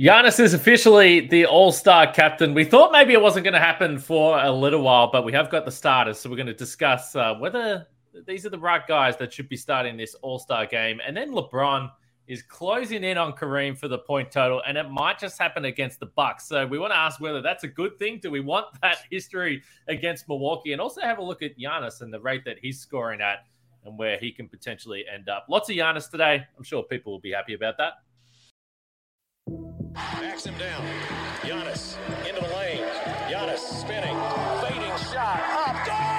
Giannis is officially the All Star captain. We thought maybe it wasn't going to happen for a little while, but we have got the starters, so we're going to discuss uh, whether these are the right guys that should be starting this All Star game. And then LeBron is closing in on Kareem for the point total, and it might just happen against the Bucks. So we want to ask whether that's a good thing. Do we want that history against Milwaukee, and also have a look at Giannis and the rate that he's scoring at, and where he can potentially end up. Lots of Giannis today. I'm sure people will be happy about that. Backs him down. Giannis into the lane. Giannis spinning. Fading shot. Up. Good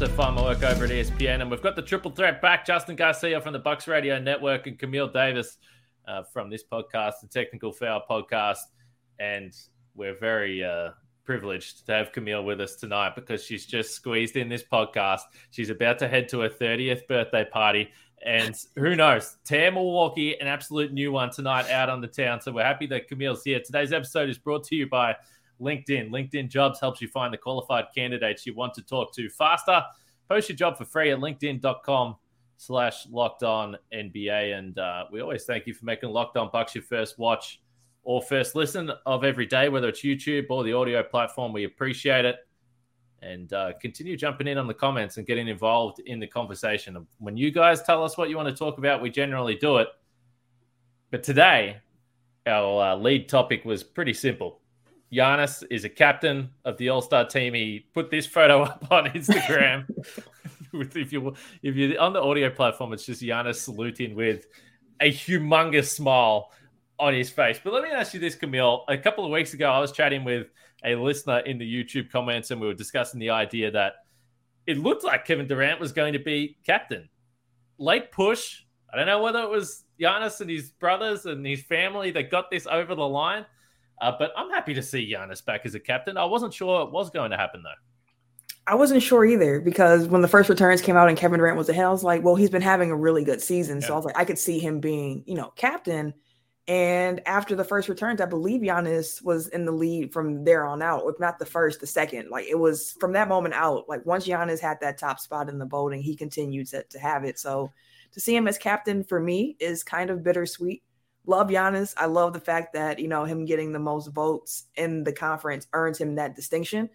also find my work over at ESPN. And we've got the triple threat back: Justin Garcia from the Bucks Radio Network and Camille Davis uh, from this podcast, the Technical Foul Podcast. And we're very uh, privileged to have Camille with us tonight because she's just squeezed in this podcast. She's about to head to her 30th birthday party. And who knows? Tear Milwaukee, an absolute new one tonight out on the town. So we're happy that Camille's here. Today's episode is brought to you by LinkedIn. LinkedIn Jobs helps you find the qualified candidates you want to talk to faster. Post your job for free at linkedin.com slash locked on NBA. And uh, we always thank you for making Locked On Bucks your first watch or first listen of every day, whether it's YouTube or the audio platform. We appreciate it and uh, continue jumping in on the comments and getting involved in the conversation. When you guys tell us what you want to talk about, we generally do it. But today, our uh, lead topic was pretty simple. Giannis is a captain of the All Star team. He put this photo up on Instagram. if you if you're on the audio platform, it's just Giannis saluting with a humongous smile on his face. But let me ask you this, Camille. A couple of weeks ago, I was chatting with a listener in the YouTube comments, and we were discussing the idea that it looked like Kevin Durant was going to be captain. Late push. I don't know whether it was Giannis and his brothers and his family that got this over the line, uh, but I'm happy to see Giannis back as a captain. I wasn't sure it was going to happen though. I wasn't sure either because when the first returns came out and Kevin Durant was ahead, I was like, well, he's been having a really good season. So I was like, I could see him being, you know, captain. And after the first returns, I believe Giannis was in the lead from there on out, if not the first, the second. Like it was from that moment out. Like once Giannis had that top spot in the voting, he continued to, to have it. So to see him as captain for me is kind of bittersweet. Love Giannis. I love the fact that, you know, him getting the most votes in the conference earns him that distinction.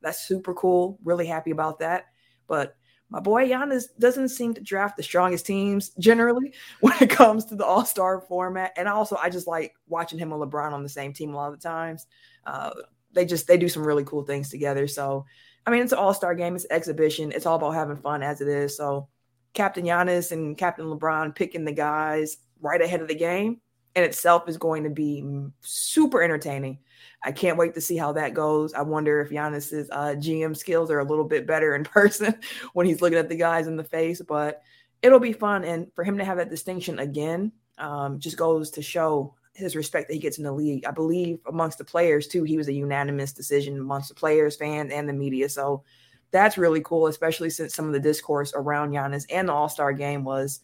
That's super cool. Really happy about that. But my boy Giannis doesn't seem to draft the strongest teams generally when it comes to the All Star format. And also, I just like watching him and LeBron on the same team a lot of the times. Uh, they just they do some really cool things together. So, I mean, it's an All Star game. It's exhibition. It's all about having fun as it is. So, Captain Giannis and Captain LeBron picking the guys right ahead of the game in itself is going to be super entertaining. I can't wait to see how that goes. I wonder if Giannis's uh, GM skills are a little bit better in person when he's looking at the guys in the face, but it'll be fun. And for him to have that distinction again um, just goes to show his respect that he gets in the league. I believe amongst the players too, he was a unanimous decision amongst the players, fans, and the media. So that's really cool, especially since some of the discourse around Giannis and the All Star game was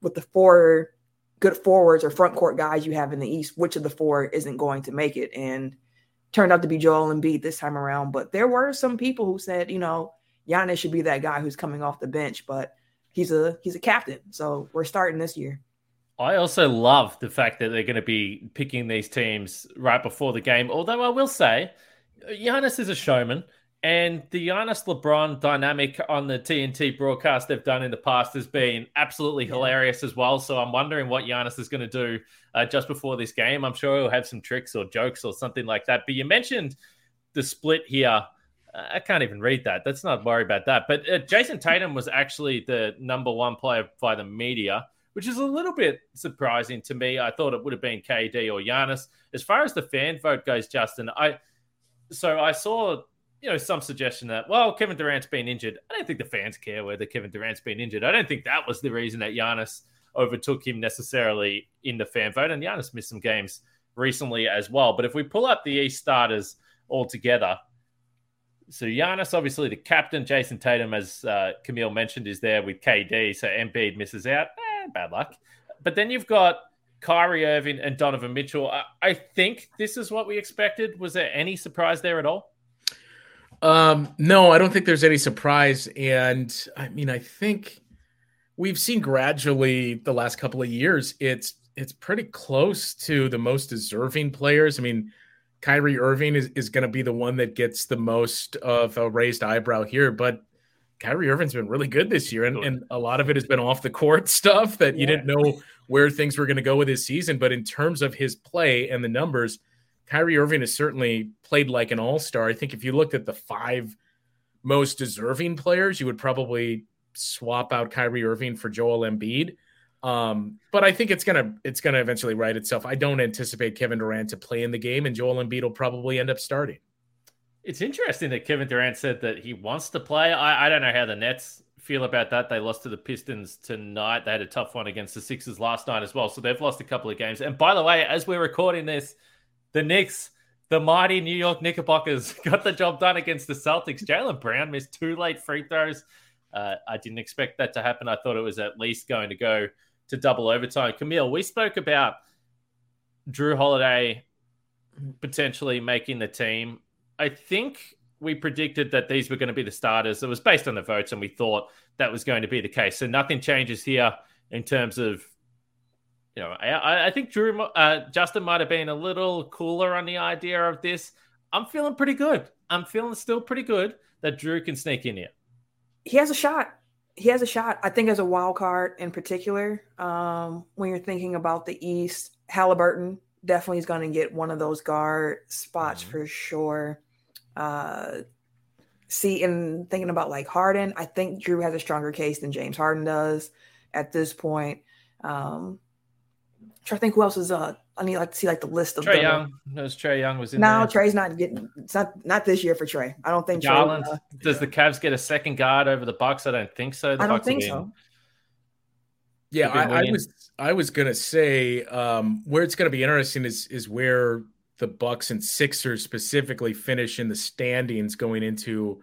with the four good forwards or front court guys you have in the East, which of the four isn't going to make it? And turned out to be Joel Embiid this time around. But there were some people who said, you know, Giannis should be that guy who's coming off the bench, but he's a he's a captain. So we're starting this year. I also love the fact that they're going to be picking these teams right before the game. Although I will say, Giannis is a showman, and the Giannis LeBron dynamic on the TNT broadcast they've done in the past has been absolutely hilarious as well. So I'm wondering what Giannis is going to do uh, just before this game. I'm sure he'll have some tricks or jokes or something like that. But you mentioned the split here. I can't even read that. Let's not worry about that. But uh, Jayson Tatum was actually the number one player by the media which is a little bit surprising to me. I thought it would have been KD or Giannis. As far as the fan vote goes, Justin, I so I saw you know, some suggestion that, well, Kevin Durant's been injured. I don't think the fans care whether Kevin Durant's been injured. I don't think that was the reason that Giannis overtook him necessarily in the fan vote. And Giannis missed some games recently as well. But if we pull up the East starters all together, so Giannis, obviously the captain, Jayson Tatum, as uh, Camille mentioned, is there with KD. So Embiid misses out. Eh, bad luck. But then you've got Kyrie Irving and Donovan Mitchell. I, I think this is what we expected. Was there any surprise there at all? Um, no, I don't think there's any surprise. And I mean, I think we've seen gradually the last couple of years, it's it's pretty close to the most deserving players. I mean, Kyrie Irving is, is going to be the one that gets the most of a raised eyebrow here, but Kyrie Irving's been really good this year, and, and a lot of it has been off the court stuff that you didn't know where things were going to go with his season. But in terms of his play and the numbers, Kyrie Irving has certainly played like an all star. I think if you looked at the five most deserving players, you would probably swap out Kyrie Irving for Joel Embiid. Um, but I think it's gonna it's gonna eventually right itself. I don't anticipate Kevin Durant to play in the game, and Joel Embiid will probably end up starting. It's interesting that Kevin Durant said that he wants to play. I, I don't know how the Nets feel about that. They lost to the Pistons tonight. They had a tough one against the Sixers last night as well. So they've lost a couple of games. And by the way, as we're recording this, the Knicks, the mighty New York Knickerbockers, got the job done against the Celtics. Jaylen Brown missed two late free throws. Uh, I didn't expect that to happen. I thought it was at least going to go to double overtime. Camille, we spoke about Jrue Holiday potentially making the team. I think we predicted that these were going to be the starters. It was based on the votes, and we thought that was going to be the case. So nothing changes here in terms of you know, I, I think Jrue uh, Justin might have been a little cooler on the idea of this. I'm feeling pretty good. I'm feeling still pretty good that Jrue can sneak in here. He has a shot. He has a shot. I think as a wild card in particular, um, when you're thinking about the East, Halliburton definitely is going to get one of those guard spots mm-hmm. for sure. Uh, see, in thinking about like Harden, I think Jrue has a stronger case than James Harden does at this point. Um, trying to think who else is uh I need like to see like the list of Trae Young. Knows Trae Young was in No, Trae's not getting it's not not this year for Trae. I don't think Garland. Trae, uh, Does the Cavs get a second guard over the Bucks? I don't think so. The I don't Bucks think so. Yeah, I, I, was I was gonna say um, where it's gonna be interesting is is where the Bucks and Sixers specifically finish in the standings going into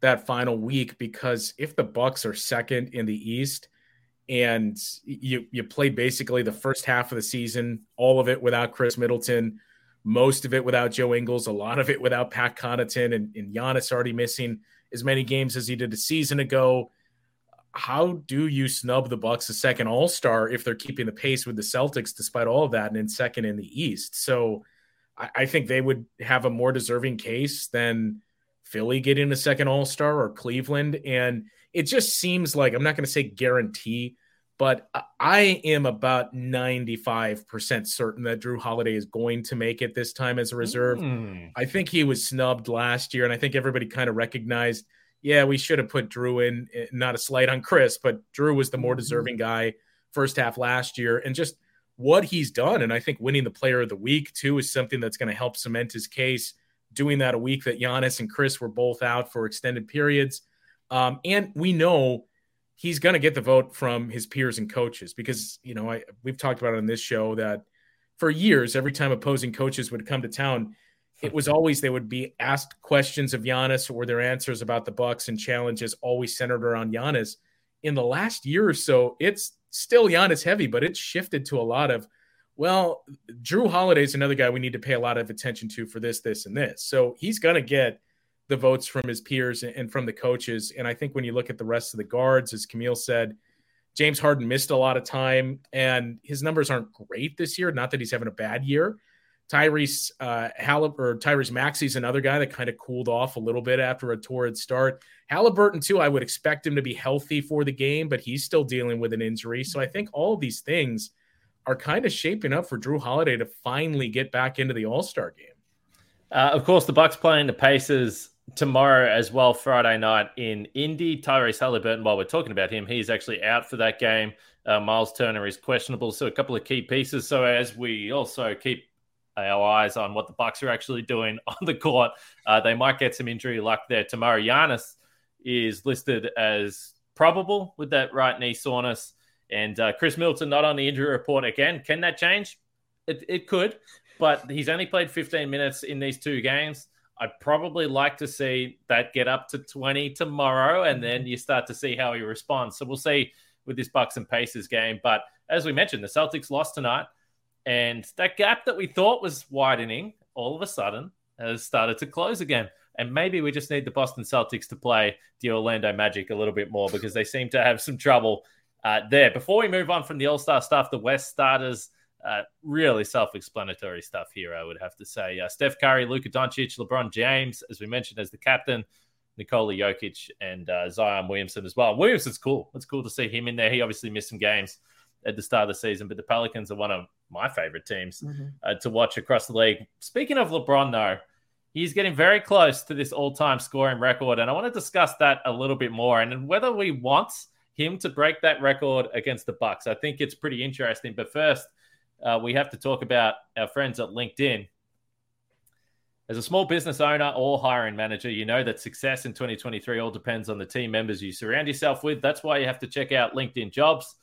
that final week because if the Bucks are second in the East, and you you played basically the first half of the season, all of it without Khris Middleton, most of it without Joe Ingles, a lot of it without Pat Connaughton, and, and Giannis already missing as many games as he did a season ago. How do you snub the Bucks a second All Star if they're keeping the pace with the Celtics despite all of that, and in second in the East? So I, I think they would have a more deserving case than Philly getting a second All Star or Cleveland, and it just seems like I'm not going to say guarantee, but I am about 95% certain that Jrue Holiday is going to make it this time as a reserve. Mm. I think he was snubbed last year, and I think everybody kind of recognized, yeah, we should have put Jrue in. Eh, not a slight on Khris, but Jrue was the more mm-hmm. deserving guy first half last year, and just what he's done. And I think winning the player of the week, too, is something that's going to help cement his case. Doing that a week that Giannis and Khris were both out for extended periods um, and we know he's going to get the vote from his peers and coaches because, you know, I, we've talked about it on this show that for years, every time opposing coaches would come to town, it was always they would be asked questions of Giannis or their answers about the Bucks and challenges always centered around Giannis. In the last year or so, it's still Giannis heavy, but it's shifted to a lot of, well, Jrue Holiday is another guy we need to pay a lot of attention to for this, this, and this. So he's going to get the votes from his peers and from the coaches. And I think when you look at the rest of the guards, as Camille said, James Harden missed a lot of time and his numbers aren't great this year. Not that he's having a bad year. Tyrese uh, Hallib- or Tyrese Maxey's another guy that kind of cooled off a little bit after a torrid start. Halliburton too, I would expect him to be healthy for the game, but he's still dealing with an injury. So I think all of these things are kind of shaping up for Jrue Holiday to finally get back into the All Star game. Uh, of course, the Bucks playing the Pacers tomorrow as well, Friday night in Indy. Tyrese Halliburton, while we're talking about him, he's actually out for that game. Uh, Miles Turner is questionable, so a couple of key pieces. So as we also keep our eyes on what the Bucks are actually doing on the court. Uh, they might get some injury luck there tomorrow. Giannis is listed as probable with that right knee soreness, and uh, Khris Middleton not on the injury report again. Can that change? It, it could, but he's only played 15 minutes in these two games. I'd probably like to see that get up to 20 tomorrow, and then you start to see how he responds. So we'll see with this Bucks and Pacers game. But as we mentioned, the Celtics lost tonight, and that gap that we thought was widening all of a sudden has started to close again. And maybe we just need the Boston Celtics to play the Orlando Magic a little bit more because they seem to have some trouble uh, there. Before we move on from the All Star stuff, the West starters uh, really self-explanatory stuff here, I would have to say. Uh, Steph Curry, Luka Doncic, LeBron James, as we mentioned, as the captain, Nikola Jokic, and uh, Zion Williamson as well. Williamson's cool. It's cool to see him in there. He obviously missed some games at the start of the season, but the Pelicans are one of my favorite teams mm-hmm. uh, to watch across the league. Speaking of LeBron, though, he's getting very close to this all-time scoring record, and I want to discuss that a little bit more and whether we want him to break that record against the Bucks. I think it's pretty interesting. But first, uh, we have to talk about our friends at LinkedIn. As a small business owner or hiring manager, you know that success in 2023 all depends on the team members you surround yourself with. That's why you have to check out LinkedIn Jobs.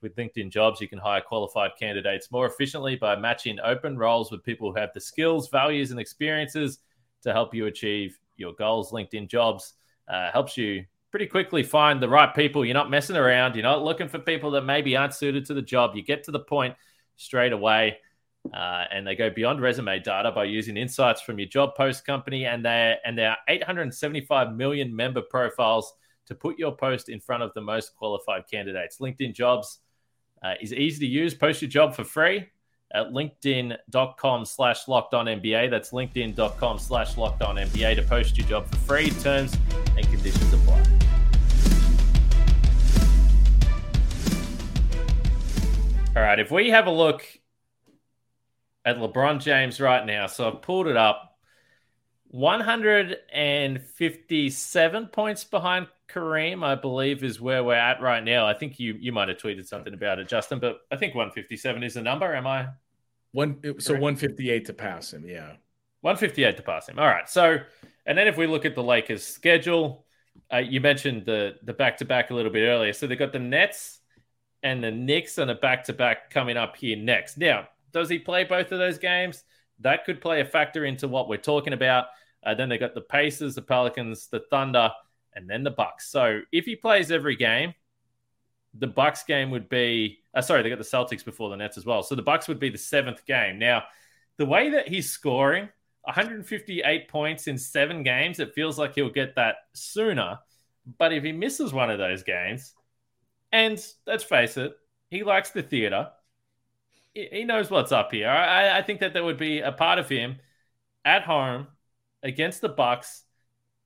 With LinkedIn Jobs, you can hire qualified candidates more efficiently by matching open roles with people who have the skills, values, and experiences to help you achieve your goals. LinkedIn Jobs uh, helps you pretty quickly find the right people. You're not messing around. You're not looking for people that maybe aren't suited to the job. You get to the point straight away. Uh, and they go beyond resume data by using insights from your job post company and their and their 875 million member profiles to put your post in front of the most qualified candidates. LinkedIn Jobs uh, is easy to use. Post your job for free at linkedin.com slash locked on NBA. That's linkedin.com slash locked on NBA to post your job for free. Terms and conditions apply. All right, if we have a look at LeBron James right now, so I've pulled it up 157 points behind Kareem, I believe, is where we're at right now. I think you you might have tweeted something about it, Justin, but I think 157 is the number. Am I? One so 158 to pass him, yeah. 158 to pass him. All right. So, and then if we look at the Lakers' schedule, uh, you mentioned the the back to back a little bit earlier. So they got the Nets and the Knicks on a back to back coming up here next. Now, does he play both of those games? That could play a factor into what we're talking about. Uh, then they got the Pacers, the Pelicans, the Thunder, and then the Bucks. So if he plays every game, the Bucks game would be. Uh, sorry, they got the Celtics before the Nets as well. So the Bucks would be the seventh game. Now, the way that he's scoring 158 points in seven games, it feels like he'll get that sooner. But if he misses one of those games, and let's face it, he likes the theater. He knows what's up here. I, I think that there would be a part of him at home against the Bucks.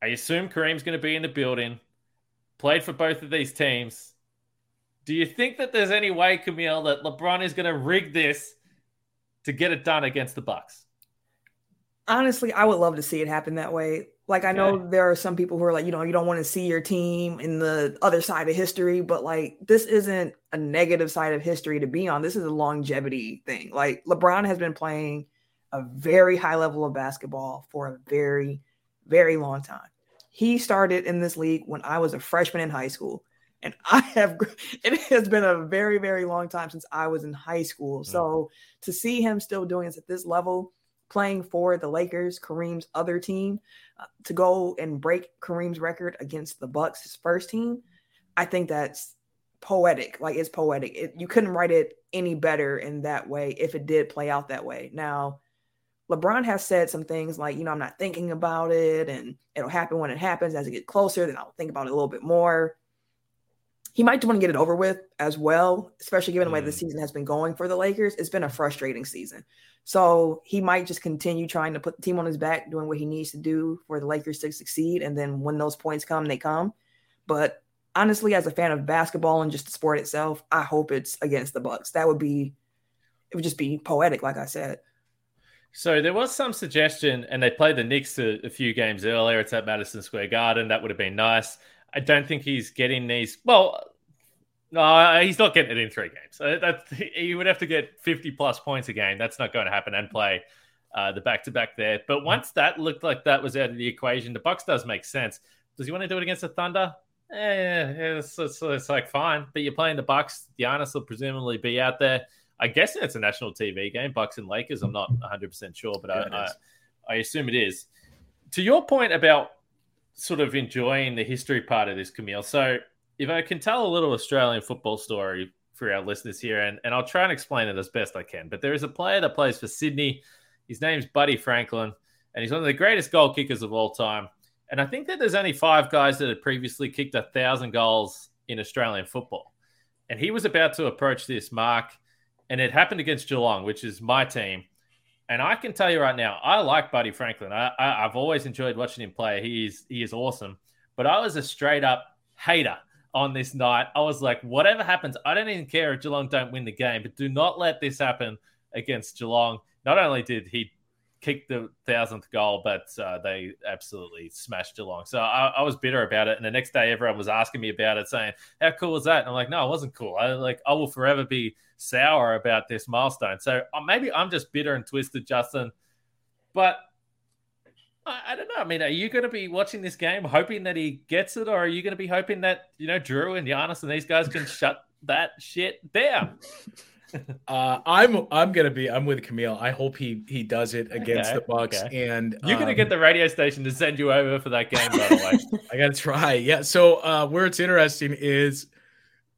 I assume Kareem's going to be in the building. Played for both of these teams. Do you think that there's any way, Camille, that LeBron is going to rig this to get it done against the Bucks? Honestly, I would love to see it happen that way. Like I know okay. there are some people who are like, you know, you don't want to see your team in the other side of history, but like this isn't a negative side of history to be on. This is a longevity thing. Like LeBron has been playing a very high level of basketball for a very, very long time. He started in this league when I was a freshman in high school. And I have, it has been a very, very long time since I was in high school. Mm. So to see him still doing this at this level, playing for the Lakers, Kareem's other team, uh, to go and break Kareem's record against the Bucks, his first team, I think that's poetic. Like it's poetic. It, you couldn't write it any better in that way if it did play out that way. Now, LeBron has said some things like, you know, I'm not thinking about it and it'll happen when it happens. As it gets closer, then I'll think about it a little bit more. He might want to get it over with as well, especially given the way the mm. season has been going for the Lakers. It's been a frustrating season. So he might just continue trying to put the team on his back, doing what he needs to do for the Lakers to succeed. And then when those points come, they come. But honestly, as a fan of basketball and just the sport itself, I hope it's against the Bucks. That would be it would just be poetic, like I said. So there was some suggestion, and they played the Knicks a, a, few games earlier. It's at Madison Square Garden. That would have been nice. I don't think he's getting these. Well, no, he's not getting it in three games. That he would have to get 50 plus points a game. That's not going to happen and play uh, the back to back there. But once that looked like that was out of the equation, the Bucks does make sense. Does he want to do it against the Thunder? Eh, it's, it's, it's like fine, but you're playing the Bucks. Giannis will presumably be out there. I guess it's a national TV game, Bucks and Lakers. I'm not 100 percent sure, but yeah, I, I, I assume it is. To your point about sort of enjoying the history part of this, Camille. So if I can tell a little Australian football story for our listeners here, and, and I'll try and explain it as best I can. But there is a player that plays for Sydney. His name's Buddy Franklin, and he's one of the greatest goal kickers of all time. And I think that there's only five guys that had previously kicked a thousand goals in Australian football. And he was about to approach this mark, and it happened against Geelong, which is my team. And I can tell you right now, I like Buddy Franklin. I, I, have always enjoyed watching him play. He is he is awesome. But I was a straight up hater on this night. I was like, whatever happens, I don't even care if Geelong don't win the game, but do not let this happen against Geelong. Not only did he kicked the thousandth goal, but uh, they absolutely smashed Geelong. So I, I, was bitter about it. And the next day, everyone was asking me about it, saying, "How cool was that?" And I'm like, "No, it wasn't cool. I like I will forever be sour about this milestone." So uh, maybe I'm just bitter and twisted, Justin. But I, I don't know. I mean, are you going to be watching this game hoping that he gets it, or are you going to be hoping that you know Jrue and Giannis and these guys can shut that shit down? uh, I'm I'm gonna be I'm with Camille. I hope he he does it against okay, the Bucks. Okay. And you're gonna get um, the radio station to send you over for that game. By the way, I gotta try. Yeah. So uh, where it's interesting is.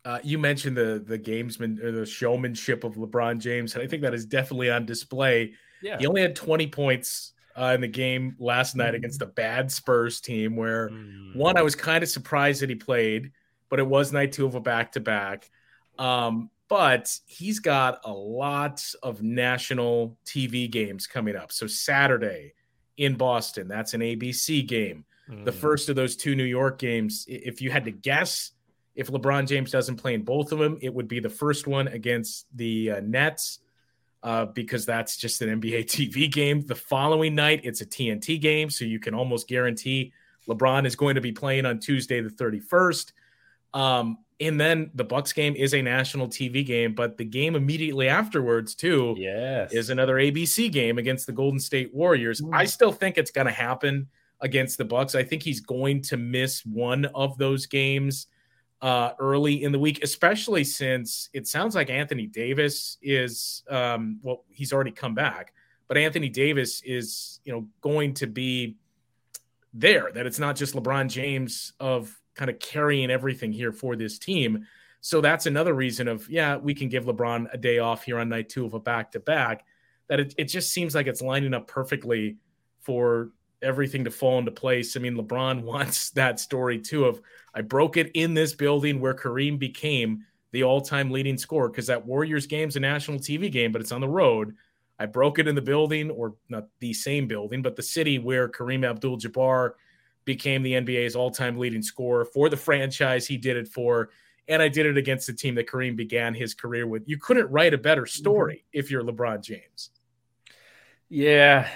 Uh, you mentioned the the gamesman or the showmanship of LeBron James, and I think that is definitely on display. Yeah. He only had 20 points uh, in the game last night against the bad Spurs team, where mm. one I was kind of surprised that he played, but it was night two of a back to back. Um, but he's got a lot of national TV games coming up. So Saturday in Boston, that's an ABC game. Mm. The first of those two New York games, if you had to guess, if LeBron James doesn't play in both of them, it would be the first one against the uh, Nets uh, because that's just an NBA TV game. The following night, it's a TNT game, so you can almost guarantee LeBron is going to be playing on Tuesday the 31st. Um, and then the Bucks game is a national TV game, but the game immediately afterwards too yes. is another ABC game against the Golden State Warriors. Mm. I still think it's going to happen against the Bucks. I think he's going to miss one of those games uh, early in the week, especially since it sounds like Anthony Davis is um, well, he's already come back, but Anthony Davis is you know going to be there. That it's not just LeBron James of kind of carrying everything here for this team. So that's another reason of, yeah, we can give LeBron a day off here on night two of a back to back. That it, it just seems like it's lining up perfectly for everything to fall into place. I mean, LeBron wants that story too of I broke it in this building where Kareem became the all-time leading scorer because that Warriors game's a national TV game, but it's on the road. I broke it in the building, or not the same building, but the city where Kareem Abdul-Jabbar became the NBA's all-time leading scorer for the franchise he did it for. And I did it against the team that Kareem began his career with. You couldn't write a better story mm-hmm. if you're LeBron James. Yeah.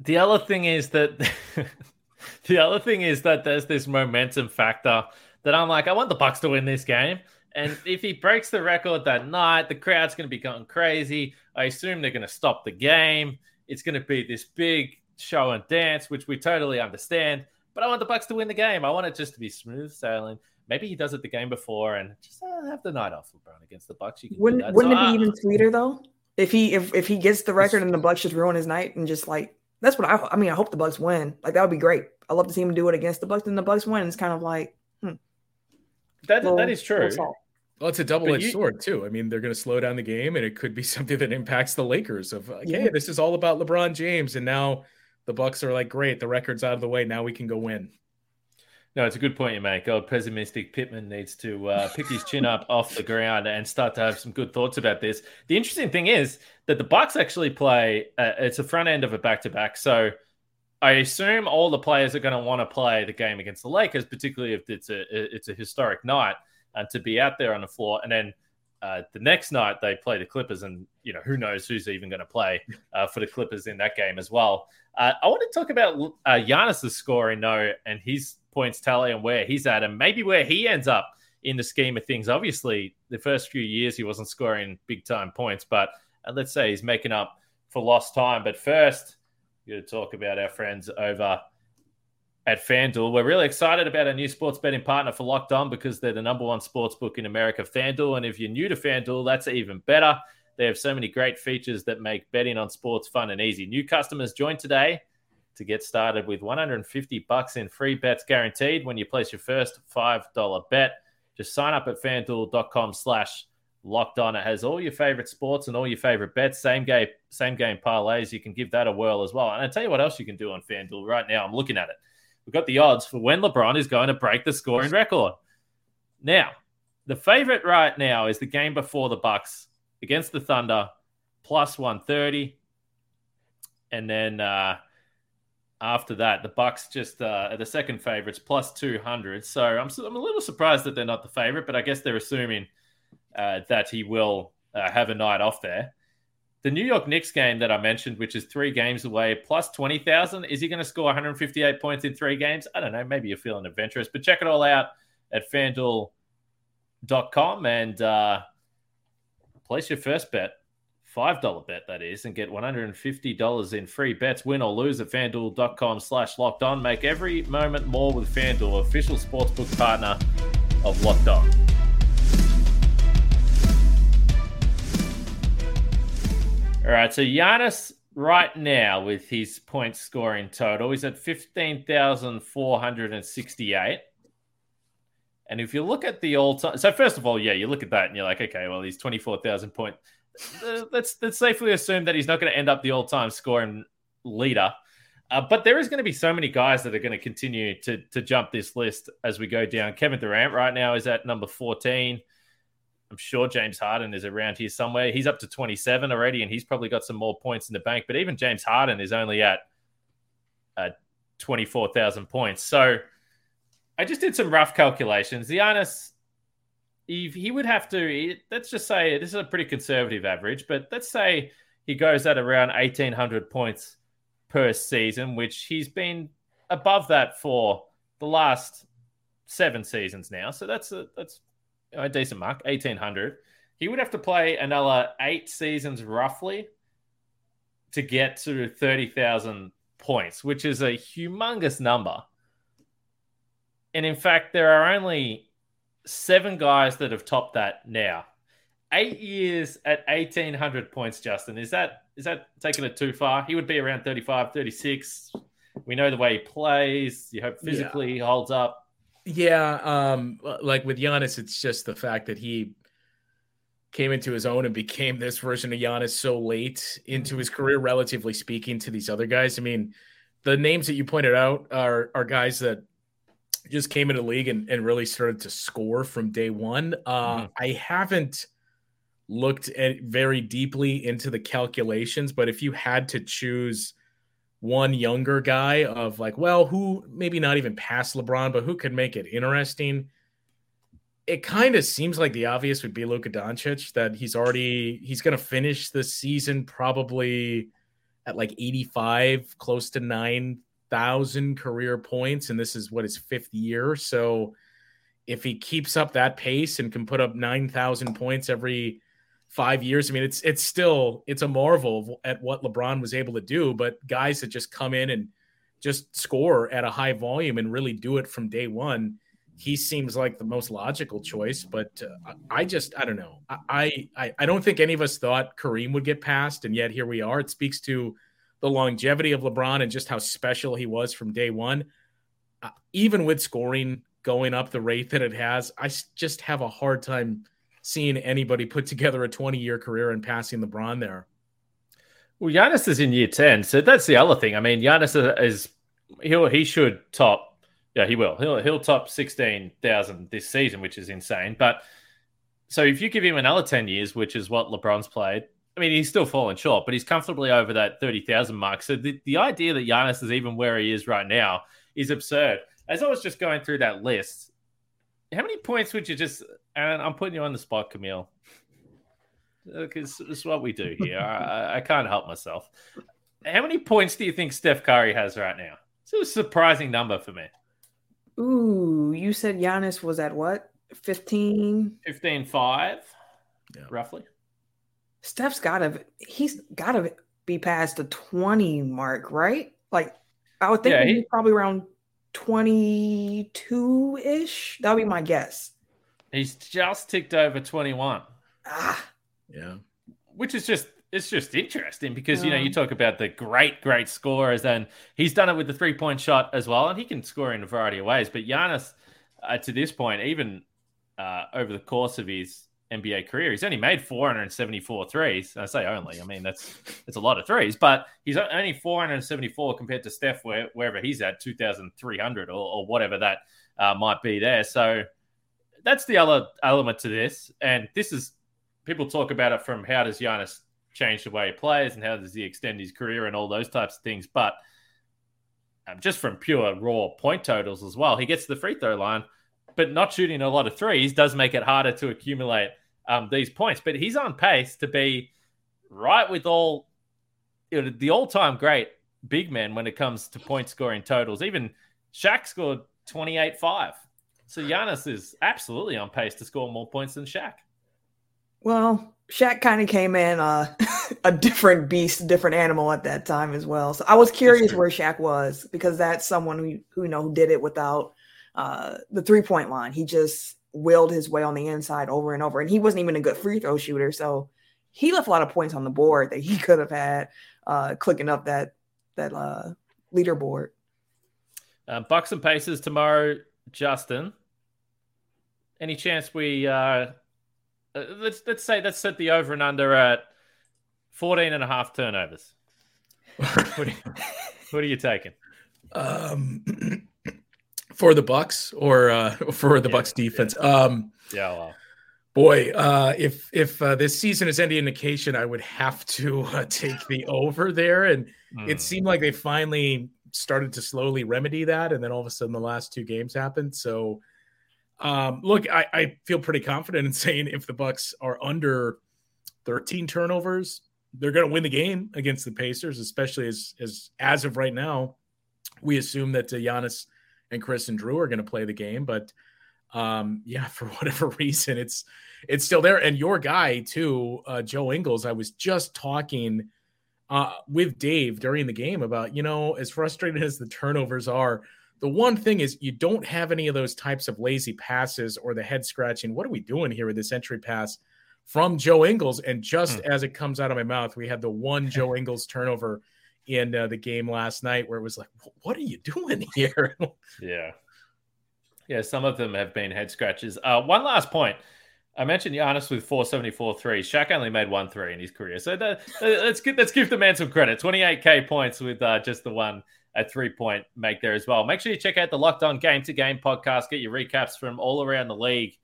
The other thing is that the other thing is that there's this momentum factor that I'm like, I want the Bucks to win this game. And if he breaks the record that night, the crowd's going to be going crazy. I assume they're going to stop the game. It's going to be this big show and dance, which we totally understand. But I want the Bucks to win the game. I want it just to be smooth sailing. Maybe he does it the game before and just uh, have the night off LeBron against the Bucks. wouldn't wouldn't so, it be uh, even sweeter though if he if if he gets the record and the Bucks just ruin his night and just like that's what I I mean I hope the Bucks win like that would be great. I love to see him do it against the Bucks and the Bucks win. It's kind of like hmm. that little, that is true. Well, it's a double-edged you, sword too. I mean, they're going to slow down the game, and it could be something that impacts the Lakers. Of like, yeah. hey, this is all about LeBron James, and now the Bucks are like, great, the record's out of the way. Now we can go win. No, it's a good point you make. Old pessimistic Pittman needs to uh, pick his chin up off the ground and start to have some good thoughts about this. The interesting thing is that the Bucks actually play. Uh, it's a front end of a back to back, so I assume all the players are going to want to play the game against the Lakers, particularly if it's a it's a historic night, and to be out there on the floor. And then uh, the next night they play the Clippers, and you know who knows who's even going to play uh, for the Clippers in that game as well. Uh, I want to talk about uh, Giannis's scoring though, and his points tally and where he's at, and maybe where he ends up in the scheme of things. Obviously, the first few years he wasn't scoring big time points, but uh, let's say he's making up for lost time. But first, we're going to talk about our friends over at FanDuel. We're really excited about our new sports betting partner for Locked On because they're the number one sports book in America, FanDuel. And if you're new to FanDuel, that's even better. They have so many great features that make betting on sports fun and easy. New customers join today to get started with 150 bucks in free bets guaranteed when you place your first $5 bet. Just sign up at fanduel.com slash locked on. It has all your favorite sports and all your favorite bets, same game, same game parlays. You can give that a whirl as well. And I tell you what else you can do on FanDuel right now. I'm looking at it. We've got the odds for when LeBron is going to break the scoring record. Now, the favorite right now is the game before the Bucks against the Thunder, plus 130. And then uh, after that, the Bucks just uh, are the second favorites, plus 200. So I'm, I'm a little surprised that they're not the favorite, but I guess they're assuming uh, that he will uh, have a night off there. The New York Knicks game that I mentioned, which is three games away, plus 20,000. Is he going to score 158 points in three games? I don't know. Maybe you're feeling adventurous, but check it all out at fanduel.com and uh, place your first bet. $5 bet, that is, and get $150 in free bets, win or lose at fanduel.com slash locked on. Make every moment more with FanDuel, official sportsbook partner of Locked On. All right, so Giannis right now with his point scoring total, he's at 15,468. And if you look at the all time, so first of all, yeah, you look at that and you're like, okay, well, he's 24,000 point. Let's, let's safely assume that he's not going to end up the all time scoring leader. Uh, but there is going to be so many guys that are going to continue to, to jump this list as we go down. Kevin Durant right now is at number 14. I'm sure James Harden is around here somewhere. He's up to 27 already, and he's probably got some more points in the bank. But even James Harden is only at uh, 24,000 points. So I just did some rough calculations. Giannis, if he would have to, let's just say this is a pretty conservative average, but let's say he goes at around 1,800 points per season, which he's been above that for the last seven seasons now. So that's a, that's a decent mark, 1800. He would have to play another eight seasons roughly to get to 30,000 points, which is a humongous number. And in fact, there are only seven guys that have topped that now. Eight years at 1800 points, Justin. Is that is that taking it too far? He would be around 35, 36. We know the way he plays. You hope physically yeah. he holds up. Yeah, um, like with Giannis, it's just the fact that he came into his own and became this version of Giannis so late into his career, relatively speaking, to these other guys. I mean, the names that you pointed out are are guys that just came into the league and, and really started to score from day one. Uh, mm-hmm. I haven't looked at very deeply into the calculations, but if you had to choose one younger guy of like, well, who maybe not even past LeBron, but who could make it interesting. It kind of seems like the obvious would be Luka Doncic that he's already he's going to finish the season probably at like 85, close to 9,000 career points and this is what his fifth year. So if he keeps up that pace and can put up 9,000 points every five years. I mean, it's it's still it's a marvel at what LeBron was able to do. But guys that just come in and just score at a high volume and really do it from day one, he seems like the most logical choice. But uh, I just I don't know. I, I I don't think any of us thought Kareem would get past, and yet here we are. It speaks to the longevity of LeBron and just how special he was from day one. Uh, even with scoring going up the rate that it has, I just have a hard time seeing anybody put together a 20 year career and passing LeBron there. Well, Giannis is in year 10. So that's the other thing. I mean, Giannis is, he'll, he should top, yeah, he will. He'll, he'll top 16,000 this season, which is insane. But so if you give him another 10 years, which is what LeBron's played, I mean, he's still falling short, but he's comfortably over that 30,000 mark. So the, the idea that Giannis is even where he is right now is absurd. As I was just going through that list, how many points would you just? And I'm putting you on the spot, Camille, because it's what we do here. I, I, can't help myself. How many points do you think Steph Curry has right now? It's a surprising number for me. Ooh, you said Giannis was at what? 15? 15 5, yeah. roughly. Steph's got to, he's got to be past the 20 mark, right? Like I would think yeah, he, probably around 22 ish. That would be my guess. He's just ticked over 21. Ah, yeah. Which is just it's just interesting because yeah. you know you talk about the great great scorers and he's done it with the three point shot as well and he can score in a variety of ways. But Giannis, uh, to this point, even uh, over the course of his NBA career. He's only made 474 threes. I say only. I mean, that's that's a lot of threes, but he's only 474 compared to Steph, where, wherever he's at, 2,300 or, or whatever that uh, might be there. So that's the other element to this. And this is people talk about it from how does Giannis change the way he plays and how does he extend his career and all those types of things. But um, just from pure raw point totals as well, he gets to the free throw line, but not shooting a lot of threes does make it harder to accumulate um, these points. But he's on pace to be right with all you know, the all-time great big men when it comes to point scoring totals. Even Shaq scored 28-5. So Giannis is absolutely on pace to score more points than Shaq. Well, Shaq kind of came in uh, a different beast, different animal at that time as well. So I was curious where Shaq was because that's someone who who you know who did it without uh, the three point line. He just willed his way on the inside over and over. And he wasn't even a good free throw shooter. So he left a lot of points on the board that he could have had uh, clicking up that that uh, leaderboard. Uh, Bucks and Pacers tomorrow, Justin. Any chance we uh, uh, let's let's say let's set the over and under at 14 and a half turnovers. what, are you, what are you taking? Um for the Bucks or uh, for the yeah, Bucks defense. Yeah. Um, yeah, well. Boy, uh, if if uh, this season is any indication, I would have to uh, take the over there. And mm. it hmm. seemed like they finally started to slowly remedy that, and then all of a sudden, the last two games happened. So, um, look, I, I feel pretty confident in saying if the Bucks are under 13 turnovers, they're going to win the game against the Pacers, especially as as as of right now, we assume that uh, Giannis and Khris and Jrue are going to play the game. But um, yeah, for whatever reason, it's it's still there. And your guy too, uh, Joe Ingles. I was just talking uh, with Dave during the game about you know as frustrated as the turnovers are. The one thing is you don't have any of those types of lazy passes or the head scratching. What are we doing here with this entry pass from Joe Ingles? And just hmm. as it comes out of my mouth, we had the one Joe Ingles turnover in uh, the game last night where it was like, what are you doing here? yeah. Yeah, some of them have been head scratches. Uh, one last point. I mentioned Giannis with 474 threes. Shaq only made one three in his career. So the, let's, give, let's give the man some credit. 28K points with uh, just the one a three point make there as well. Make sure you check out the Locked On Game to Game podcast. Get your recaps from all around the league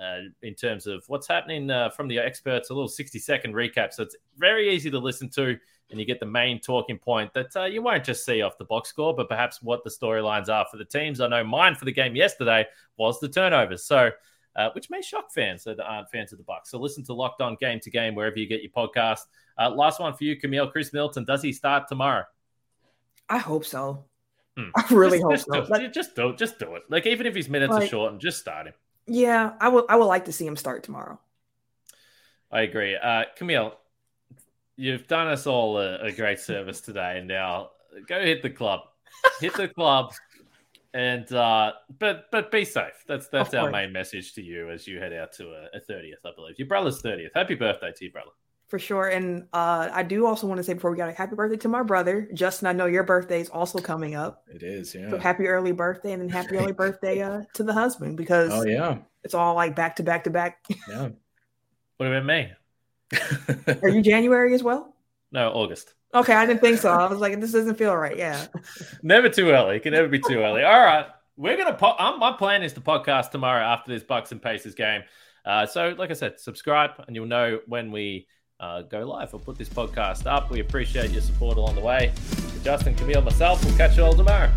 uh, in terms of what's happening uh, from the experts. A little 60 second recap. So it's very easy to listen to and you get the main talking point that uh, you won't just see off the box score, but perhaps what the storylines are for the teams. I know mine for the game yesterday was the turnovers, so uh, which may shock fans that aren't fans of the Bucks. So listen to Locked On Game to Game wherever you get your podcast. Uh, last one for you, Camille. Khris Middleton, does he start tomorrow? I hope so. Hmm. I really just, hope just so. Do, just do it. Just do it. Like even if his minutes like, are short, and just start him. Yeah, I would. I would like to see him start tomorrow. I agree. Uh, Camille, you've done us all a, a great service today, and now go hit the club, hit the club, and uh, but but be safe. That's that's our main message to you as you head out to a thirtieth, I believe. Your brother's thirtieth. Happy birthday to your brother. For sure, and uh, I do also want to say before we got a happy birthday to my brother Justin. I know your birthday is also coming up. It is, yeah. So happy early birthday, and then happy early birthday uh, to the husband because oh yeah, it's all like back to back to back. Yeah. What about me? Are you January as well? No, August. Okay, I didn't think so. I was like, this doesn't feel right. Yeah. never too early. It can never be too early. All right. We're gonna. Po- um, my plan is to podcast tomorrow after this Bucks and Pacers game. Uh, so, like I said, subscribe and you'll know when we uh, go live. I'll put this podcast up. We appreciate your support along the way. Justin, Camille, myself, we'll catch you all tomorrow.